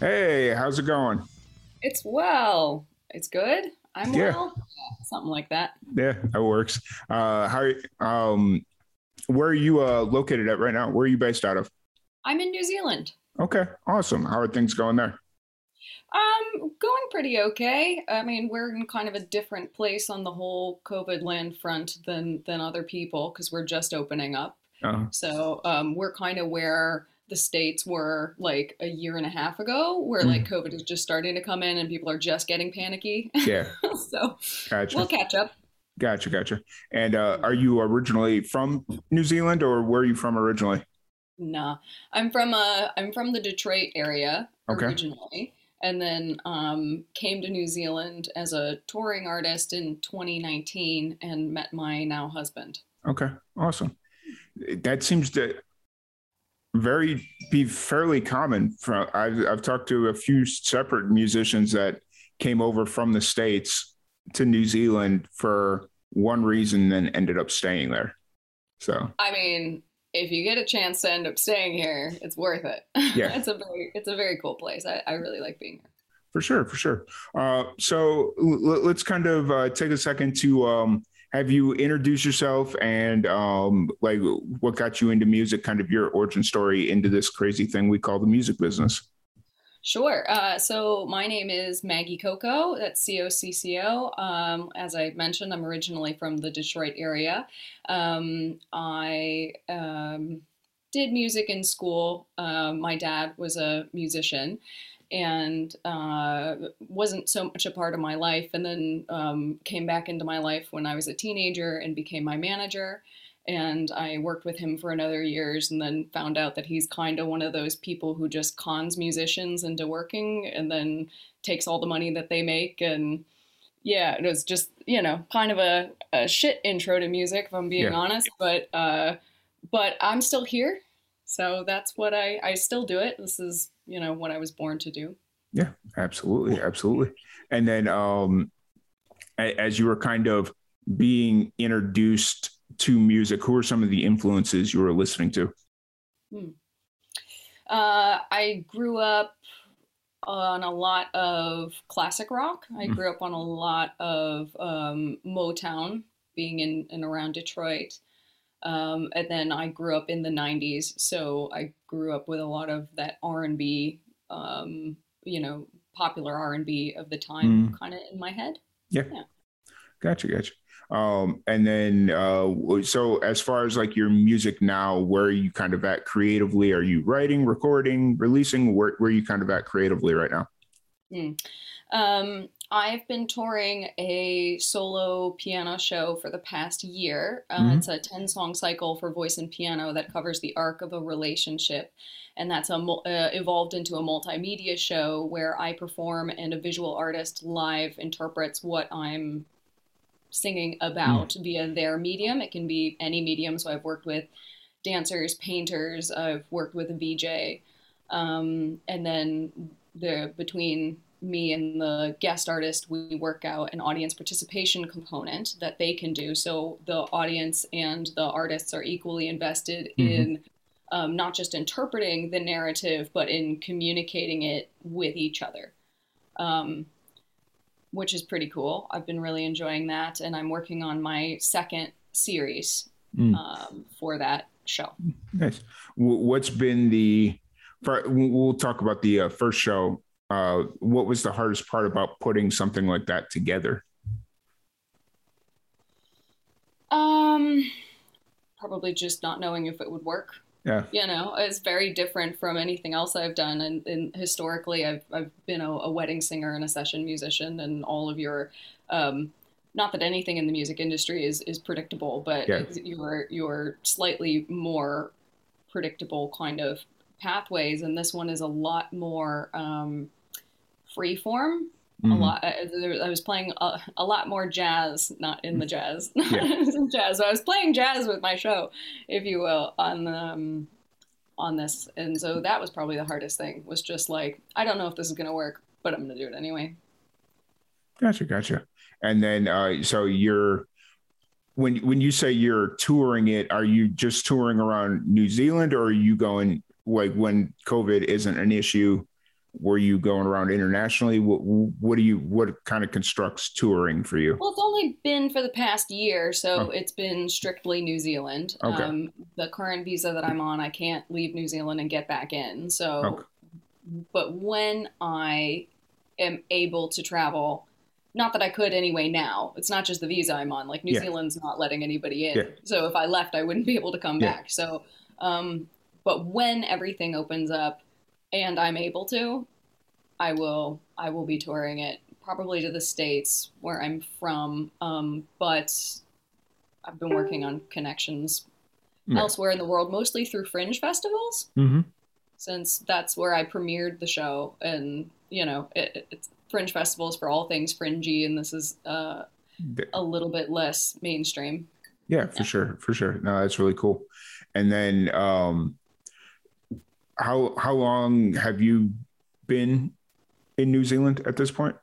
Hey, how's it going? It's well. It's good. I'm Yeah. well. Something like that. Yeah, that works. Uh, how um, where are you uh, located at right now? Where are you based out of? I'm in New Zealand. Okay, awesome. How are things going there? Um, going pretty okay. I mean, we're in kind of a different place on the whole COVID land front than than other people because we're just opening up. Uh, So um, we're kind of where the states were like a year and a half ago, where like COVID is just starting to come in and people are just getting panicky. yeah, so gotcha, we'll catch up. gotcha, gotcha. And uh, are you originally from New Zealand, or where are you from originally? Nah, I'm from uh I'm from the Detroit area Okay. originally, and then um, came to New Zealand as a touring artist in 2019 and met my now husband. Okay, awesome. That seems to very be fairly common. From I've I've talked to a few separate musicians that came over from the states to New Zealand for one reason, and ended up staying there. So I mean, if you get a chance to end up staying here, it's worth it. Yeah. it's a very it's a very cool place. I, I really like being here. for sure, for sure. Uh, so l- let's kind of uh, take a second to um, have you introduce yourself and um, like what got you into music, kind of your origin story into this crazy thing we call the music business. Sure. Uh, so my name is Maggie Cocco. That's C O C C O. Um, as I mentioned, I'm originally from the Detroit area. Um, I um, did music in school. Um, my dad was a musician and uh, wasn't so much a part of my life. And then um, came back into my life when I was a teenager and became my manager. And I worked with him for another years, and then found out that he's kind of one of those people who just cons musicians into working, and then takes all the money that they make. And yeah, it was just you know kind of a, a shit intro to music, if I'm being Yeah. honest. But uh, but I'm still here, so that's what I I still do it. This is you know what I was born to do. Yeah, absolutely, absolutely. And then um, as you were kind of being introduced to music, who are some of the influences you were listening to? Uh, I grew up on a lot of classic rock. I Mm. grew up on a lot of um, Motown, being in and around Detroit. Um, and then I grew up in the '90s, so I grew up with a lot of that R&B, um, you know, popular R&B of the time, kind of in my head. Yeah. yeah. Gotcha, gotcha. Um, and then, uh, so as far as like your music now, where are you kind of at creatively? Are you writing, recording, releasing? Where, where are you kind of at creatively right now? Um, I've been touring a solo piano show for the past year. Uh, Mhm. It's a 10 song cycle for voice and piano that covers the arc of a relationship. And that's a, uh, evolved into a multimedia show where I perform and a visual artist live interprets what I'm singing about via their medium. It can be any medium. So I've worked with dancers, painters, I've worked with a VJ. Um, and then the between me and the guest artist, we work out an audience participation component that they can do. So the audience and the artists are equally invested Mhm. in um, not just interpreting the narrative, but in communicating it with each other, um, which is pretty cool. I've been really enjoying that, and I'm working on my second series Mm. um, for that show. Nice. Wh- What's been the, for- we'll talk about the uh, first show. Uh, what was the hardest part about putting something like that together? Um, probably just not knowing if it would work. Yeah. You know, it's very different from anything else I've done. And, and historically, I've, I've been a, a wedding singer and a session musician, and all of your, um, not that anything in the music industry is, is predictable, but Yeah. your, your slightly more predictable kind of pathways. And this one is a lot more, um, freeform. Mm-hmm. A lot. I, I was playing a, a, lot more jazz, not in the jazz, yeah. jazz. So I was playing jazz with my show, if you will, on um, on this, and so that was probably the hardest thing. Was just like, I don't know if this is gonna work, but I'm gonna do it anyway. Gotcha, gotcha. And then, uh, so you're when when you say you're touring it, are you just touring around New Zealand, or are you going like when COVID isn't an issue? Were you going around internationally? What what do you what kind of constructs touring for you? Well, it's only been for the past year, so oh. it's been strictly New Zealand. Okay. Um, the current visa that I'm on, I can't leave New Zealand and get back in. So, okay. but when I am able to travel not that I could anyway now. It's not just the visa I'm on. Like New yeah. Zealand's not letting anybody in. Yeah. So if I left, I wouldn't be able to come yeah. back. So, um, but when everything opens up and I'm able to, I will I will be touring it probably to the states where I'm from. Um, but I've been working on connections elsewhere in the world, mostly through fringe festivals, mm-hmm. since that's where I premiered the show, and you know it, it's fringe festivals for all things fringy, and this is uh, a little bit less mainstream. Yeah, for yeah. sure, for sure. No, that's really cool. And then, um, how how long have you been in New Zealand at this point?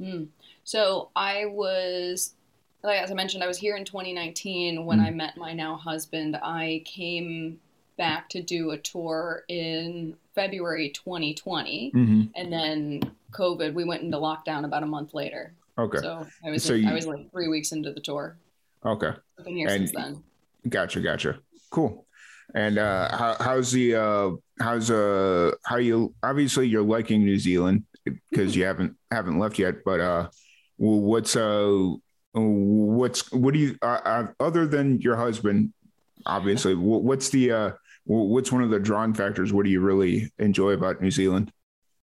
Mm. So I was, like as I mentioned, I was here in 2019 when mm. I met my now husband. I came back to do a tour in February 2020, mm-hmm. and then COVID, we went into lockdown about a month later. Okay. So I was so you, I was like three weeks into the tour. Okay. I've been here and, since then. Gotcha, gotcha. Cool. And uh, how, how's the uh, how's uh how you obviously you're liking New Zealand because mm-hmm. you haven't haven't left yet, but uh, what's uh what's what do you uh, uh other than your husband obviously what's the uh what's one of the drawing factors? What do you really enjoy about New Zealand?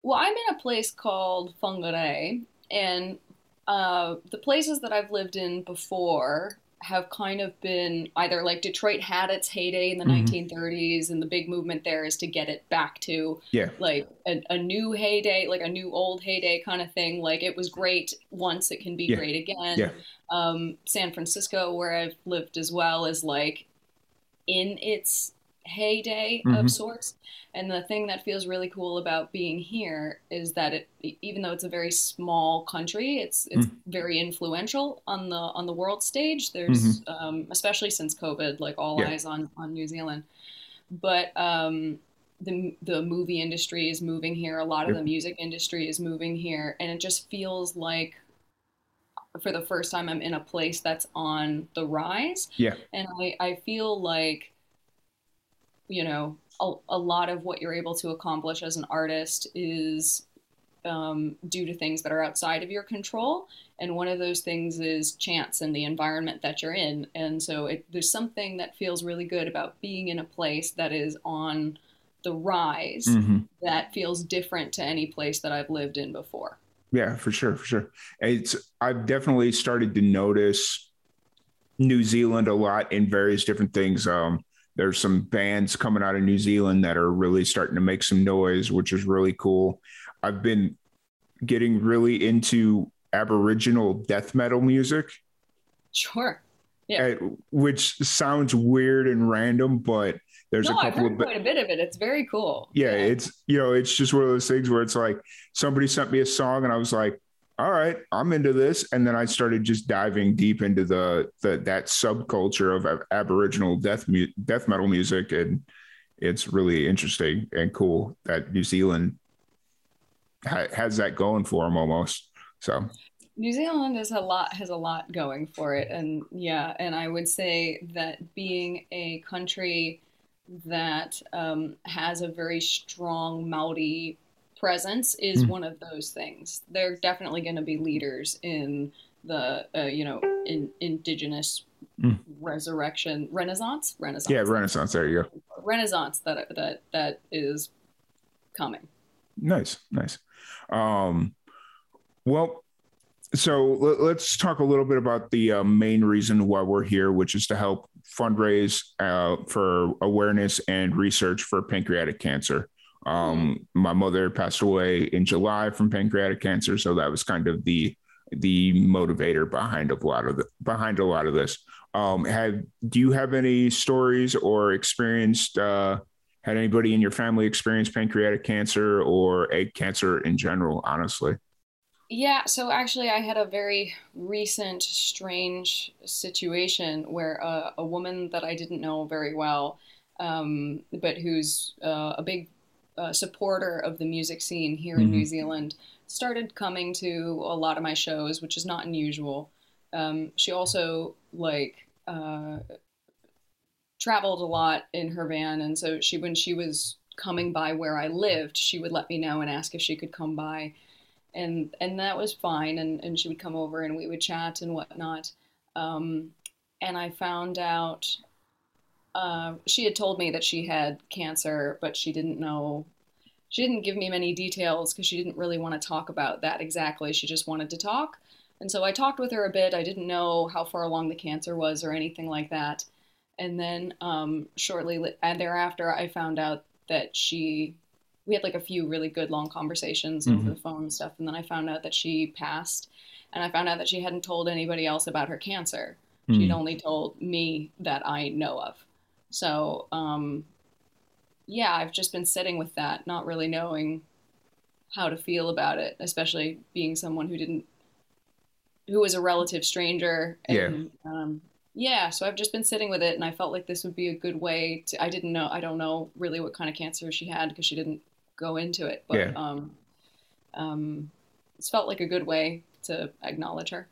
Well, I'm in a place called Whangarei, and uh, the places that I've lived in before have kind of been either like Detroit had its heyday in the mm-hmm. 1930s, and the big movement there is to get it back to yeah. like a, a, new heyday, like a new old heyday kind of thing. Like it was great once, it can be yeah. great again. Yeah. Um, San Francisco, where I've lived as well, is like in its heyday mm-hmm. of sorts. And the thing that feels really cool about being here is that it, even though it's a very small country, it's it's mm-hmm. very influential on the on the world stage. There's mm-hmm. um, especially since COVID, like all yeah. eyes on on New Zealand. But um, the the movie industry is moving here. A lot of the music industry is moving here, and it just feels like for the first time I'm in a place that's on the rise. Yeah. And I, I feel like you know, a, a lot of what you're able to accomplish as an artist is um, due to things that are outside of your control. And one of those things is chance and the environment that you're in. And so it, there's something that feels really good about being in a place that is on the rise mm-hmm. that feels different to any place that I've lived in before. Yeah, for sure, for sure. It's I've definitely started to notice New Zealand a lot in various different things. Um, there's some bands coming out of New Zealand that are really starting to make some noise, which is really cool. I've been getting really into Aboriginal death metal music. Sure. Yeah. Which sounds weird and random, but there's no, a couple of quite a bit of it. It's very cool. Yeah, yeah, it's you know, it's just one of those things where it's like somebody sent me a song and I was like, all right, I'm into this. And then I started just diving deep into the, the that subculture of Aboriginal death mu- death metal music, and it's really interesting and cool that New Zealand ha- has that going for them almost. So New Zealand has a lot has a lot going for it, and yeah, and I would say that being a country that um, has a very strong Maori presence is mm. one of those things. They're definitely going to be leaders in the uh, you know in indigenous mm. resurrection renaissance renaissance yeah renaissance there you go renaissance that that that is coming nice nice um well so let's talk a little bit about the uh, main reason why we're here which is to help fundraise uh, for awareness and research for pancreatic cancer Um, my mother passed away in July from pancreatic cancer, so that was kind of the the motivator behind a lot of the behind a lot of this. Um, have do you have any stories or experienced uh, had anybody in your family experience pancreatic cancer or egg cancer in general? Honestly, yeah. So actually, I had a very recent strange situation where a, a woman that I didn't know very well, um, but who's uh, a big uh, supporter of the music scene here mm-hmm. in New Zealand started coming to a lot of my shows, which is not unusual. Um, she also like uh, traveled a lot in her van, and so she when she was coming by where I lived, she would let me know and ask if she could come by, and and that was fine. And and she would come over and we would chat and whatnot. Um, and I found out uh, she had told me that she had cancer, but she didn't know she didn't give me many details because she didn't really want to talk about that exactly. She just wanted to talk. And so I talked with her a bit. I didn't know how far along the cancer was or anything like that. And then um, shortly thereafter, I found out that she, we had like a few really good long conversations mm-hmm. over the phone and stuff. And then I found out that she passed. And I found out that she hadn't told anybody else about her cancer. Mm-hmm. She'd only told me that I know of. So um, yeah, I've just been sitting with that, not really knowing how to feel about it, especially being someone who didn't, who was a relative stranger. And, yeah. Um, yeah. So I've just been sitting with it, and I felt like this would be a good way to. I didn't know. I don't know really what kind of cancer she had because she didn't go into it. But yeah. um, um, it's felt like a good way to acknowledge her.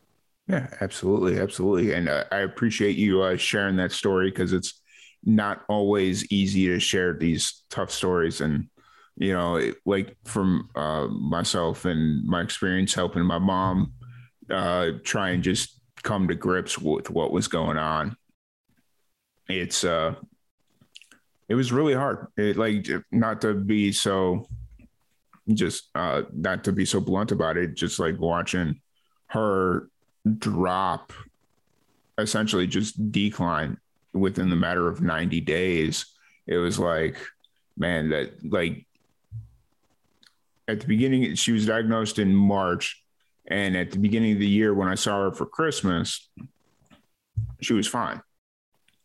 Yeah, absolutely, absolutely, and uh, I appreciate you uh, sharing that story because it's not always easy to share these tough stories. And you know it, like from uh, myself and my experience helping my mom uh, try and just come to grips with what was going on. It's uh it was really hard. It like not to be so just uh not to be so blunt about it just like watching her drop essentially just decline within the matter of 90 days, it was like, man, that like at the beginning, she was diagnosed in March. And at the beginning of the year, when I saw her for Christmas, she was fine.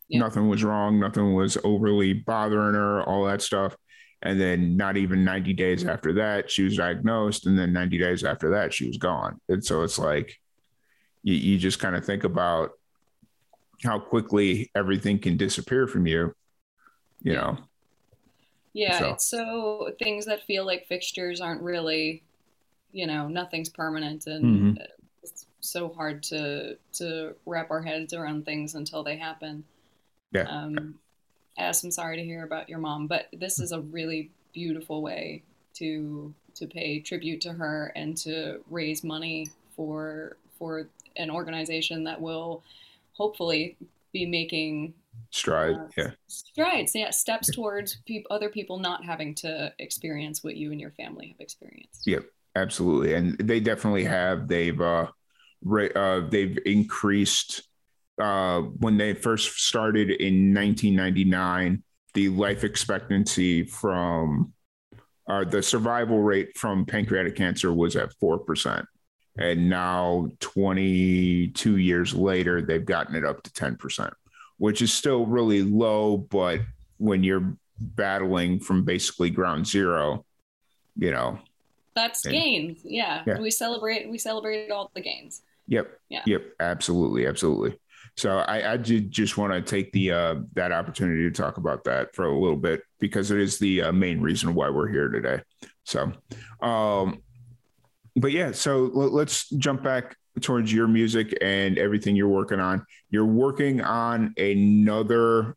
Yeah. Nothing was wrong. Nothing was overly bothering her, all that stuff. And then not even 90 days after that, she was diagnosed. And then 90 days after that, she was gone. And so it's like, you, you just kind of think about how quickly everything can disappear from you, you know. Yeah, so. it's so things that feel like fixtures aren't really, you know, nothing's permanent and mm-hmm. it's so hard to to wrap our heads around things until they happen. Yeah. Um as I'm sorry to hear about your mom, but this is a really beautiful way to to pay tribute to her and to raise money for for an organization that will hopefully be making stride uh, yeah. strides yeah steps towards pe- other people not having to experience what you and your family have experienced. Yep absolutely and they definitely have. They've uh, ra- uh they've increased uh when they first started in 1999 the life expectancy from uh, the survival rate from pancreatic cancer was at 4% and now, 22 years later, they've gotten it up to 10%, which is still really low. But when you're battling from basically ground zero, you know, that's and, gains. Yeah. yeah. We celebrate, we celebrate all the gains. Yep. Yeah. Yep. Absolutely. Absolutely. So I, I did just want to take the uh, that opportunity to talk about that for a little bit because it is the uh, main reason why we're here today. So, um, but yeah, so let's jump back towards your music and everything you're working on. You're working on another.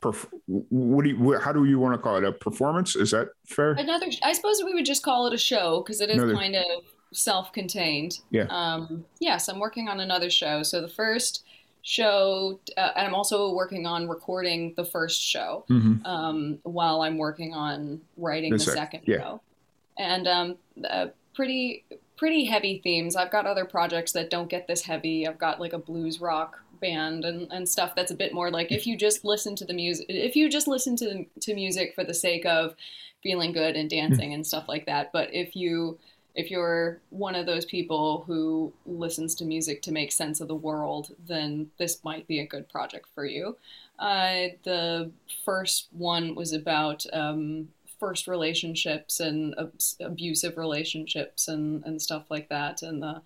Perf- what do you? How do you want to call it? A performance? Is that fair? Another. I suppose we would just call it a show because it is another, kind of self-contained. Yeah. Um, yes, I'm working on another show. So the first show, uh, and I'm also working on recording the first show mm-hmm. um, while I'm working on writing the, the second yeah. show. And um, uh, pretty pretty heavy themes. I've got other projects that don't get this heavy. I've got like a blues rock band and, and stuff that's a bit more like if you just listen to the music if you just listen to to music for the sake of feeling good and dancing and stuff like that but if you if you're one of those people who listens to music to make sense of the world then this might be a good project for you uh, the first one was about um, first relationships and abusive relationships and, and stuff like that and the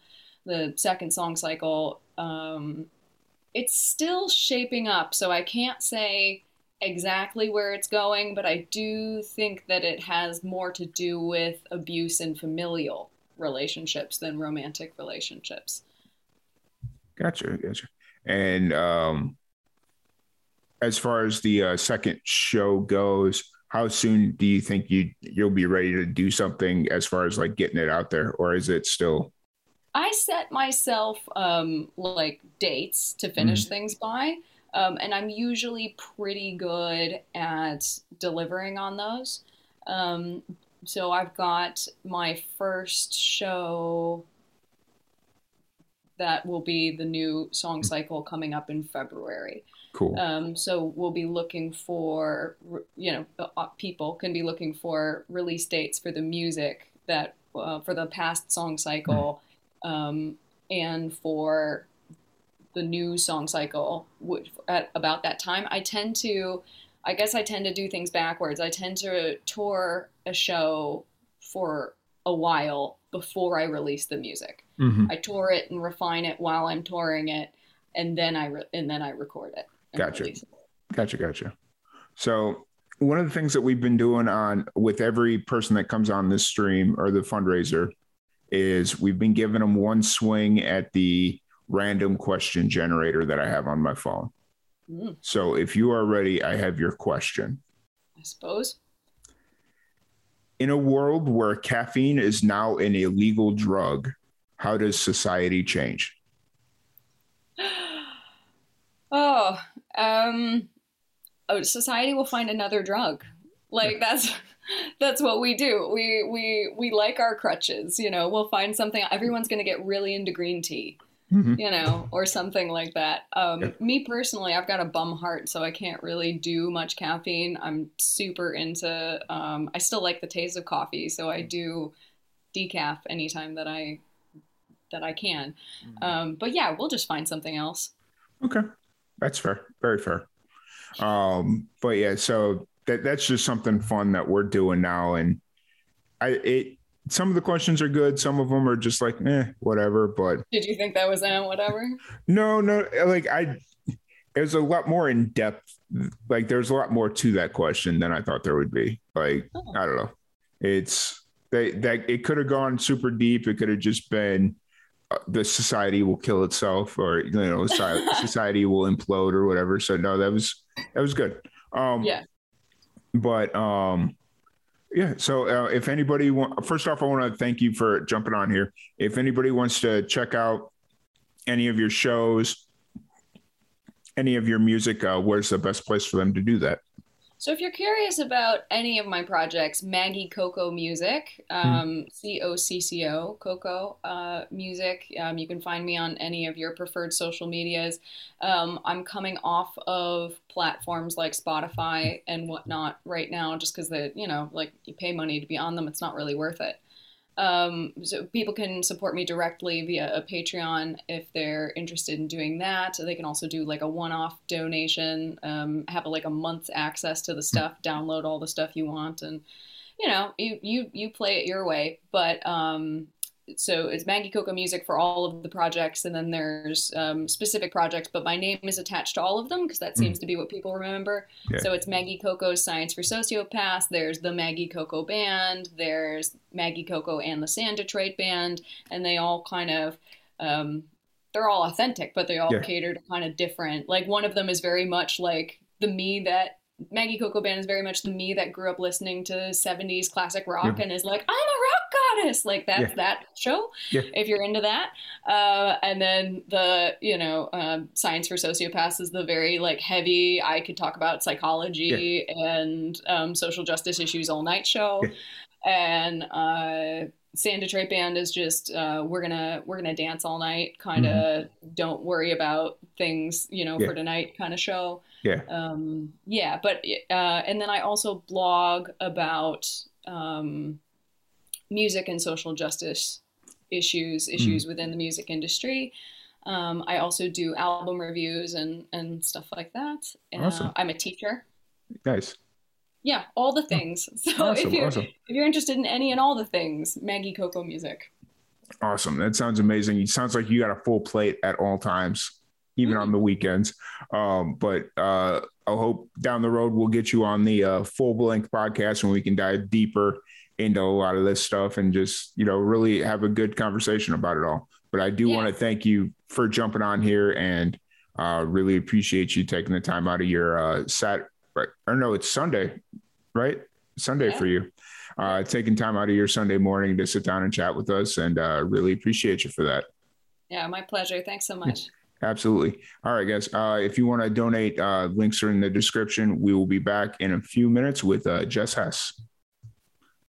the second song cycle um, it's still shaping up, so I can't say exactly where it's going, but I do think that it has more to do with abuse and familial relationships than romantic relationships. Gotcha, gotcha. And um, as far as the uh, second show goes, how soon do you think you you'll be ready to do something as far as like getting it out there, or is it still I set myself um, like dates to finish mm-hmm. things by, um, and I'm usually pretty good at delivering on those. Um, so I've got my first show that will be the new song mm. cycle coming up in February. Cool. Um, so we'll be looking for, you know, uh, people can be looking for release dates for the music that uh, for the past song cycle. Mm um, and for the new song cycle at about that time, I tend to, I guess I tend to do things backwards. I tend to tour a show for a while before I release the music. Mm-hmm. I tour it and refine it while I'm touring it, and then I re- and then I record it. Gotcha. Gotcha. Gotcha. So one of the things that we've been doing on with every person that comes on this stream or the fundraiser is we've been giving them one swing at the random question generator that I have on my phone. Mm. So if you are ready, I have your question. I suppose. In a world where caffeine is now an illegal drug, how does society change? Oh, um, oh, society will find another drug. Like that's that's what we do. We we we like our crutches, you know. We'll find something. Everyone's going to get really into green tea, mm-hmm. you know, or something like that. Um, yeah. Me personally, I've got a bum heart, so I can't really do much caffeine. I'm super into. Um, I still like the taste of coffee, so I do decaf anytime that I that I can. Mm-hmm. Um, but yeah, we'll just find something else. Okay, that's fair. Very fair. Um, but yeah, so that that's just something fun that we're doing now. And I it some of the questions are good, some of them are just like eh, whatever. But did you think that was eh, whatever? No, no, like I it was a lot more in depth. Like there's a lot more to that question than I thought there would be. Like oh. I don't know. It's they that it could have gone super deep. It could have just been the society will kill itself, or you know, society will implode, or whatever. So no, that was that was good. Um, yeah but um yeah so uh, if anybody want first off i want to thank you for jumping on here if anybody wants to check out any of your shows any of your music uh, where's the best place for them to do that so if you're curious about any of my projects, Maggie Cocco Music, hmm. um, C O C C O, Cocco uh, Music, um, you can find me on any of your preferred social medias. Um, I'm coming off of platforms like Spotify and whatnot right now, just because they, you know, like you pay money to be on them, it's not really worth it. Um, so people can support me directly via a Patreon if they're interested in doing that. They can also do like a one-off donation, um, have a, like a month's access to the stuff, download all the stuff you want, and you know, you you you play it your way. But um, so it's Maggie Cocco Music for all of the projects, and then there's um, specific projects, but my name is attached to all of them because that seems mm. to be what people remember. Yeah. So it's Maggie Cocco's Science for Sociopaths. There's the Maggie Cocco Band. There's Maggie Cocco and the Sand Detroit Band, and they all kind of um, they're all authentic, but they all yeah. cater to kind of different. Like one of them is very much like the me that Maggie Cocco Band is very much the me that grew up listening to 70s classic rock yeah. and is like, I'm a rock goddess. Like that's yeah. that show, yeah. if you're into that. Uh, and then the, you know, um, Science for Sociopaths is the very like heavy, I could talk about psychology and um, social justice issues all night show. And uh, Sand Detroit Band is just uh, we're gonna we're gonna dance all night, kind of mm-hmm. don't worry about things, you know, yeah. for tonight kind of show. Yeah. Um, yeah, but uh, and then I also blog about um, music and social justice issues, issues mm. within the music industry. Um, I also do album reviews and and stuff like that. Awesome. Uh, I'm a teacher. Nice. Yeah, all the things. So awesome, if you're awesome. if you're interested in any and all the things, Maggie Cocco music. Awesome. That sounds amazing. It sounds like you got a full plate at all times, even mm-hmm. on the weekends. Um, but uh, I hope down the road we'll get you on the uh, full length podcast and we can dive deeper into a lot of this stuff and just you know really have a good conversation about it all. But I do yeah. want to thank you for jumping on here and uh, really appreciate you taking the time out of your uh, sat right. Or no it's sunday right? Sunday yeah. for you. Uh, taking time out of your sunday morning to sit down and chat with us and uh, really appreciate you for that. Yeah my pleasure. Thanks so much. Absolutely. All right guys uh, if you want to donate uh, links are in the description. We will be back in a few minutes with uh, jess hess